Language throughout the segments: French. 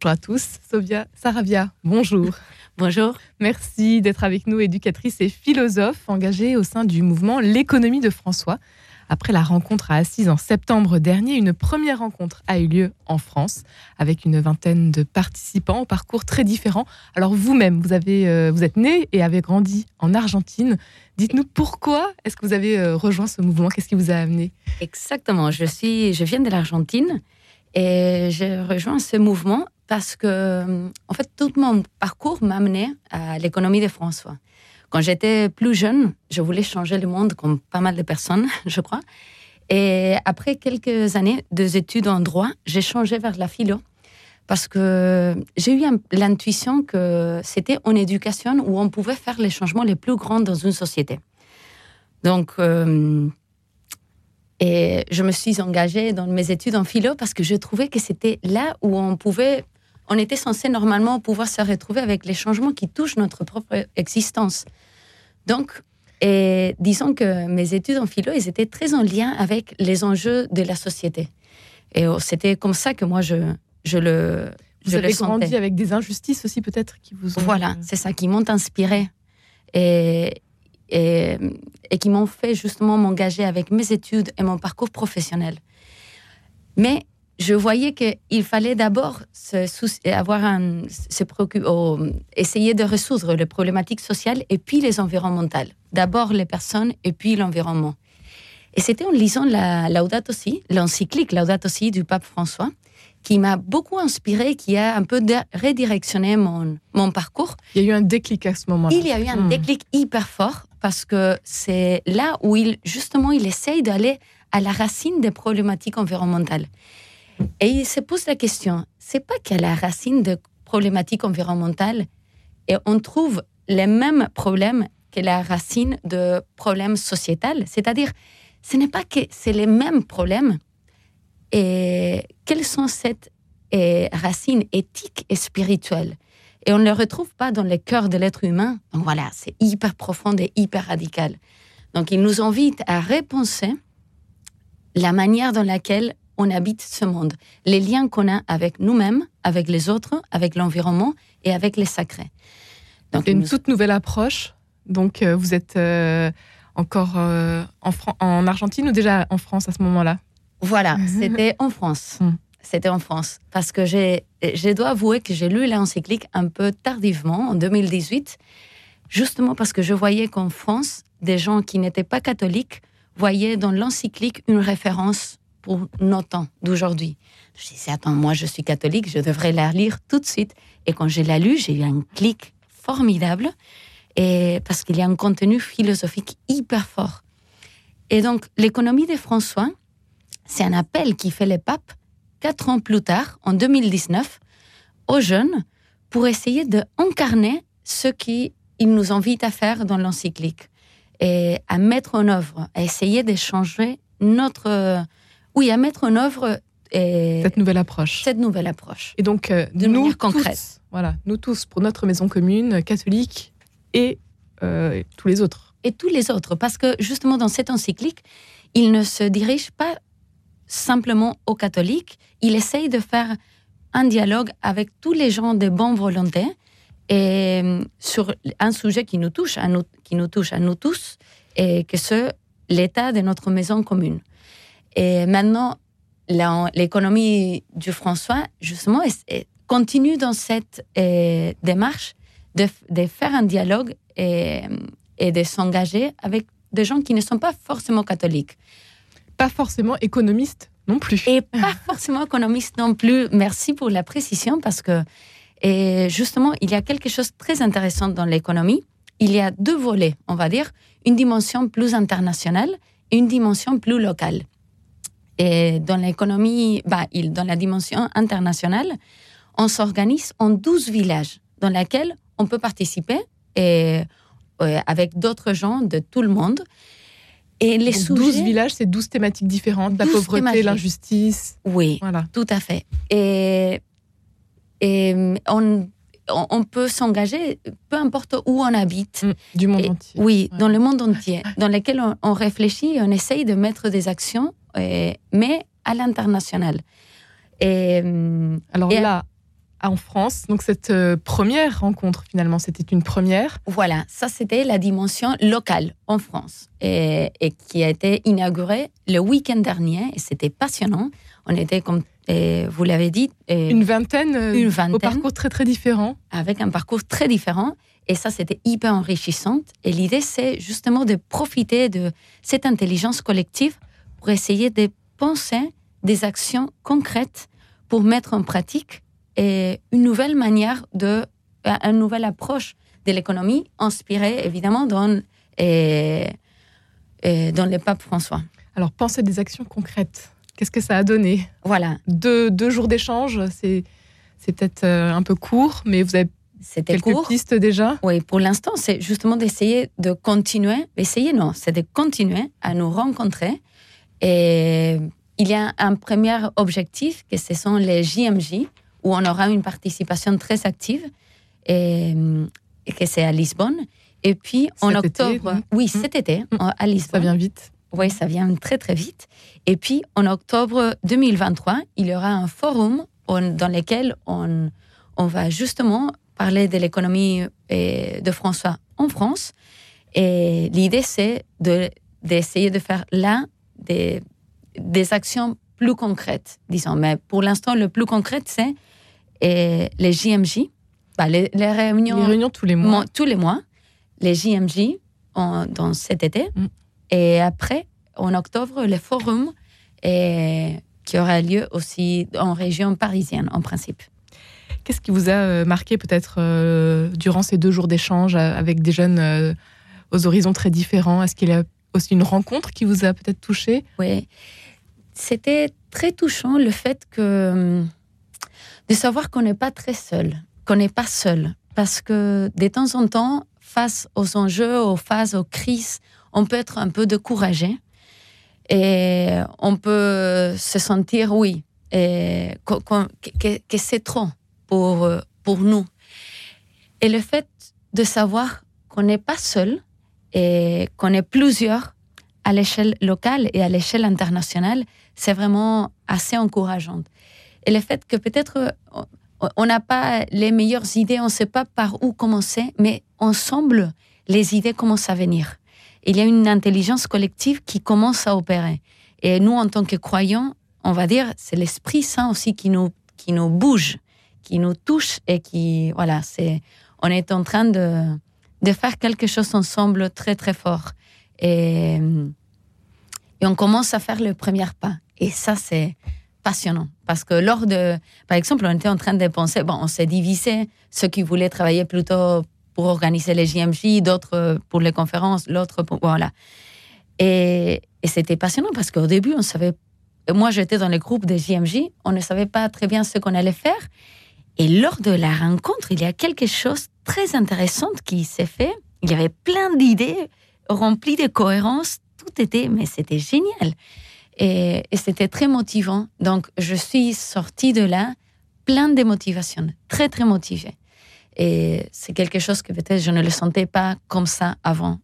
Bonjour à tous. Sovia Saravia, bonjour. Bonjour. Merci d'être avec nous, éducatrice et philosophe engagée au sein du mouvement L'économie de François. Après la rencontre à Assise en septembre dernier, une première rencontre a eu lieu en France avec une vingtaine de participants au parcours très différents. Alors vous-même, vous, avez, euh, vous êtes né et avez grandi en Argentine. Dites-nous pourquoi est-ce que vous avez euh, rejoint ce mouvement? Qu'est-ce qui vous a amené? Exactement. Je, suis, je viens de l'Argentine et j'ai rejoint ce mouvement parce que, en fait, tout mon parcours m'a amené à l'économie de François. Quand j'étais plus jeune, je voulais changer le monde comme pas mal de personnes, je crois. Et après quelques années d'études en droit, j'ai changé vers la philo parce que j'ai eu l'intuition que c'était en éducation où on pouvait faire les changements les plus grands dans une société. Donc, euh, et je me suis engagée dans mes études en philo parce que je trouvais que c'était là où on pouvait on était censé normalement pouvoir se retrouver avec les changements qui touchent notre propre existence. Donc, et disons que mes études en philo, elles étaient très en lien avec les enjeux de la société. Et oh, c'était comme ça que moi, je, je le Vous avez grandi avec des injustices aussi peut-être qui vous ont... Voilà, c'est ça, qui m'ont inspiré et, et, et qui m'ont fait justement m'engager avec mes études et mon parcours professionnel. Mais je voyais qu'il fallait d'abord se avoir un, se oh, essayer de résoudre les problématiques sociales et puis les environnementales. D'abord les personnes et puis l'environnement. Et c'était en lisant la Laudato Si, l'encyclique Laudato Si du pape François, qui m'a beaucoup inspiré, qui a un peu redirectionné mon, mon parcours. Il y a eu un déclic à ce moment-là. Il y a eu un hmm. déclic hyper fort parce que c'est là où il, justement, il essaye d'aller à la racine des problématiques environnementales. Et il se pose la question, c'est pas qu'à la racine de problématiques environnementales et on trouve les mêmes problèmes que la racine de problèmes sociétals, c'est-à-dire ce n'est pas que c'est les mêmes problèmes et quelles sont ces racines éthiques et spirituelles? Et on ne les retrouve pas dans le cœur de l'être humain. Donc voilà, c'est hyper profond et hyper radical. Donc il nous invite à repenser la manière dans laquelle on habite ce monde, les liens qu'on a avec nous-mêmes, avec les autres, avec l'environnement et avec les sacrés. Donc, une toute nouvelle approche. Donc, euh, vous êtes euh, encore euh, en, en, Argentine ou déjà en France à ce moment-là? Voilà, c'était en France. Hmm. C'était en France. Parce que je dois avouer que j'ai lu l'encyclique un peu tardivement, en 2018, justement parce que je voyais qu'en France, des gens qui n'étaient pas catholiques voyaient dans l'encyclique une référence pour nos temps d'aujourd'hui. Je disais, attends, moi je suis catholique, je devrais la lire tout de suite. Et quand je l'ai lu, j'ai eu un clic formidable, et parce qu'il y a un contenu philosophique hyper fort. Et donc, l'économie de François, c'est un appel qui fait le pape quatre ans plus tard, en 2019, aux jeunes pour essayer d'incarner ce qu'il nous invite à faire dans l'encyclique et à mettre en œuvre, à essayer de changer notre oui, à mettre en œuvre cette nouvelle approche. Cette nouvelle approche. Et donc, euh, de nous concrète. voilà, nous tous, pour notre maison commune catholique et euh, tous les autres. Et tous les autres, parce que justement dans cette encyclique, il ne se dirige pas simplement aux catholiques, il essaye de faire un dialogue avec tous les gens de bonne volonté et euh, sur un sujet qui nous touche, à nous, qui nous touche à nous tous, et que c'est l'état de notre maison commune. Et maintenant, l'économie du François, justement, continue dans cette euh, démarche de, faire un dialogue et, et de s'engager avec des gens qui ne sont pas forcément catholiques. Pas forcément économistes Et pas forcément économistes non plus. Merci pour la précision parce que justement, il y a quelque chose de très intéressant dans l'économie. Il y a deux volets, on va dire, une dimension plus internationale et une dimension plus locale. Et dans l'économie, bah, dans la dimension internationale, on s'organise en 12 villages dans lesquels on peut participer euh, avec d'autres gens de tout le monde. Et les sujets, 12 villages, c'est 12 thématiques différentes, la pauvreté, l'injustice. Oui, voilà. tout à fait. Et, et on, on peut s'engager, peu importe où on habite. Mm, du monde entier. Oui, dans le monde entier, dans lequel on, on, réfléchit et on essaye de mettre des actions mais à l'international. Et, Alors là, en France. Donc cette euh, première rencontre, finalement, c'était une première. Voilà, ça c'était la dimension locale en France et, qui a été inaugurée le week-end dernier et c'était passionnant. On était, comme vous l'avez dit, une vingtaine, euh, une vingtaine, au parcours très très différent. Avec un parcours très différent. Et ça, c'était hyper enrichissant. Et l'idée, c'est justement de profiter de cette intelligence collective pour essayer de penser des actions concrètes pour mettre en pratique et une nouvelle manière de, une nouvelle approche de l'économie, inspirée évidemment dans, et, dans le pape François. Alors, pensez des actions concrètes. Qu'est-ce que ça a donné? Voilà. Deux, deux jours d'échange, c'est, c'est peut-être euh, un peu court, mais vous avez c'était quelques court. pistes déjà? Oui, pour l'instant, c'est justement d'essayer de continuer. Essayer, non, c'est de continuer à nous rencontrer. Et il y a un premier objectif, que ce sont les JMJ, où on aura une participation très active, et, que c'est à Lisbonne. Et puis, en octobre, oui, mmh. cet été, mmh. à Lisbonne. Ça vient vite. Oui, ça vient très, très vite. Et puis, en octobre 2023, il y aura un forum dans lequel on, on va justement parler de l'économie euh, de François en France. Et l'idée, c'est d'essayer de, faire là des, des actions plus concrètes, disons. Mais pour l'instant, le plus concret, c'est euh, les JMJ, bah, les, réunions. Les réunions tous les mois. tous les mois. Les JMJ dans cet été. Mm. Et après, en octobre, le forum et, qui aura lieu aussi en région parisienne, en principe. Qu'est-ce qui vous a euh, marqué peut-être euh, durant ces deux jours d'échange euh, avec des jeunes aux horizons très différents? Est-ce qu'il y a aussi une rencontre qui vous a peut-être touché? Oui, c'était très touchant le fait que de savoir qu'on n'est pas très seul, qu'on n'est pas seul, parce que de temps en temps, face aux enjeux, aux phases, aux crises, on peut être un peu découragé et on peut se sentir, oui, que, que c'est trop pour, pour nous. Et le fait de savoir qu'on n'est pas seul et qu'on est plusieurs à l'échelle locale et à l'échelle internationale, c'est vraiment assez encourageant. Et le fait que peut-être on n'a pas les meilleures idées, on ne sait pas par où commencer, mais ensemble, les idées commencent à venir. Il y a une intelligence collective qui commence à opérer. Et nous, en tant que croyants, on va dire, c'est l'Esprit Saint aussi qui nous, qui nous bouge qui nous touche et qui, voilà, c'est, on est en train de, de faire quelque chose ensemble très, très fort. Et, et on commence à faire le premier pas. Et ça, c'est passionnant. Parce que lors de, par exemple, on était en train de penser, bon, on s'est divisé, ceux qui voulaient travailler plutôt pour organiser les JMJ, d'autres pour les conférences, l'autre pour, voilà. Et, c'était passionnant parce qu'au début, on savait, moi j'étais dans le groupe des JMJ, on ne savait pas très bien ce qu'on allait faire. Et lors de la rencontre, il y a quelque chose de très intéressant qui s'est fait. Il y avait plein d'idées remplies de cohérence. Tout était, mais c'était génial. Et, c'était très motivant. Donc, je suis sortie de là plein de motivation, très, très motivée. Et c'est quelque chose que peut-être je ne le sentais pas comme ça avant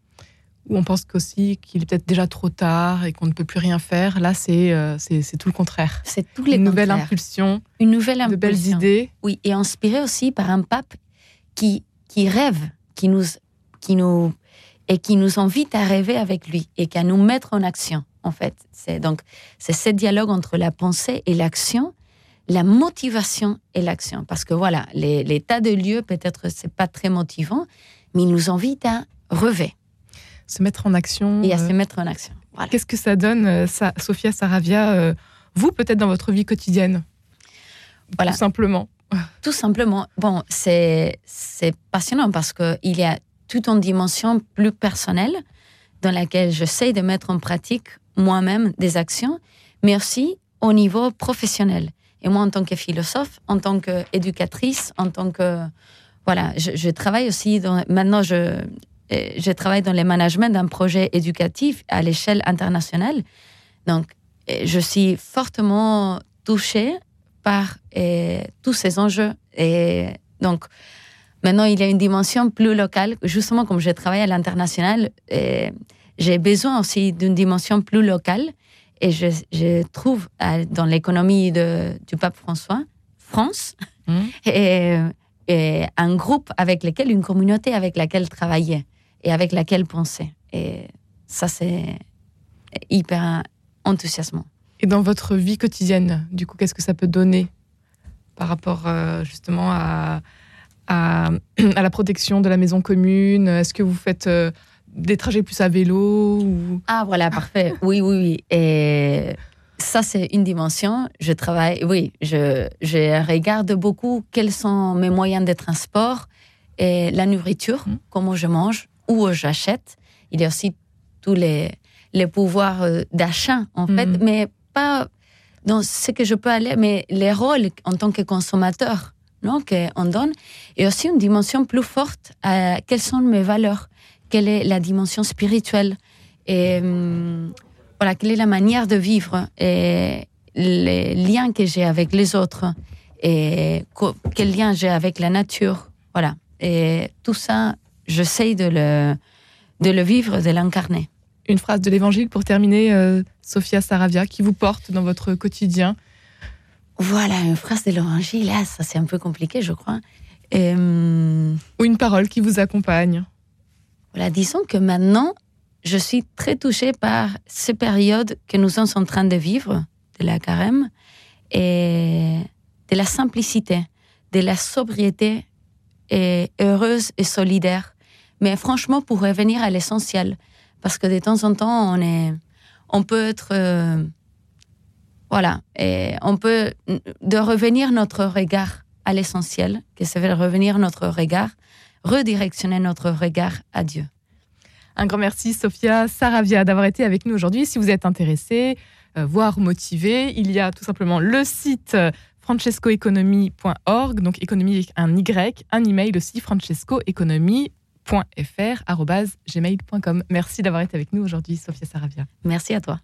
où on pense qu'aussi qu'il est peut-être déjà trop tard et qu'on ne peut plus rien faire. Là, c'est euh, c'est tout le contraire. C'est tous les Une nouvelle impulsion. Une nouvelle impulsion. De belles idées. Oui, et inspiré aussi par un pape qui, qui rêve, qui nous, qui nous, et qui nous invite à rêver avec lui et qu'à nous mettre en action, en fait. C'est donc, c'est ce dialogue entre la pensée et l'action, la motivation et l'action. Parce que voilà, l'état de lieu, peut-être, c'est pas très motivant, mais il nous invite à rêver se mettre en action. Et à se euh, mettre en action. Qu'est-ce que ça donne, euh, ça, Sophia Saravia, euh, vous peut-être dans votre vie quotidienne? Voilà. Tout simplement. Tout simplement. Bon, c'est passionnant parce qu'il y a toute une dimension plus personnelle dans laquelle j'essaie de mettre en pratique moi-même des actions, mais aussi au niveau professionnel. Et moi, en tant que philosophe, en tant qu'éducatrice, en tant que... Voilà, je, travaille aussi dans... Maintenant, je, je travaille dans le management d'un projet éducatif à l'échelle internationale. Donc, je suis fortement touchée par tous ces enjeux. Et donc, maintenant, il y a une dimension plus locale. Justement, comme je travaille à l'international, j'ai besoin aussi d'une dimension plus locale. Et je, je trouve dans l'économie du pape François, France, mmh. et, et, un groupe avec lequel, une communauté avec laquelle travailler et avec laquelle penser. Et ça, c'est hyper enthousiasmant. Et dans votre vie quotidienne, du coup, qu'est-ce que ça peut donner par rapport euh, justement à, à, la protection de la maison commune Est-ce que vous faites euh, des trajets plus à vélo ou... Ah voilà, parfait. Oui, oui, oui. Et ça, c'est une dimension. Je travaille, oui, je, je, regarde beaucoup quels sont mes moyens de transport et la nourriture, mmh. comment je mange, où j'achète. Il y a aussi tous les, les pouvoirs euh, d'achat, en fait, mmh. mais pas dans ce que je peux aller, mais les rôles en tant que consommateur non, qu'on donne, et aussi une dimension plus forte à quelles sont mes valeurs, quelle est la dimension spirituelle, et hum, voilà, quelle est la manière de vivre, et les liens que j'ai avec les autres, et quel lien j'ai avec la nature. Voilà. Et tout ça, j'essaye de le, de le vivre, de l'incarner une phrase de l'Évangile pour terminer, euh, Sophia Saravia, qui vous porte dans votre quotidien Voilà, une phrase de l'Évangile, là, ça c'est un peu compliqué, je crois. Euh, Ou une parole qui vous accompagne Voilà, disons que maintenant, je suis très touchée par ces périodes que nous sommes en train de vivre, de la carême, et de la simplicité, de la sobriété et heureuse et solidaire. Mais franchement, pour revenir à l'essentiel, parce que de temps en temps, on, est, on peut être. Euh, voilà. Et on peut. de revenir notre regard à l'essentiel, que ça veut revenir notre regard, redirectionner notre regard à Dieu. Un grand merci, Sophia Saravia, d'avoir été avec nous aujourd'hui. Si vous êtes intéressé, euh, voire motivé, il y a tout simplement le site francescoeconomy.org, donc économie avec un Y, un email aussi, francescoeconomy.org gmail.com. Merci d'avoir été avec nous aujourd'hui, Sophia Saravia. Merci à toi.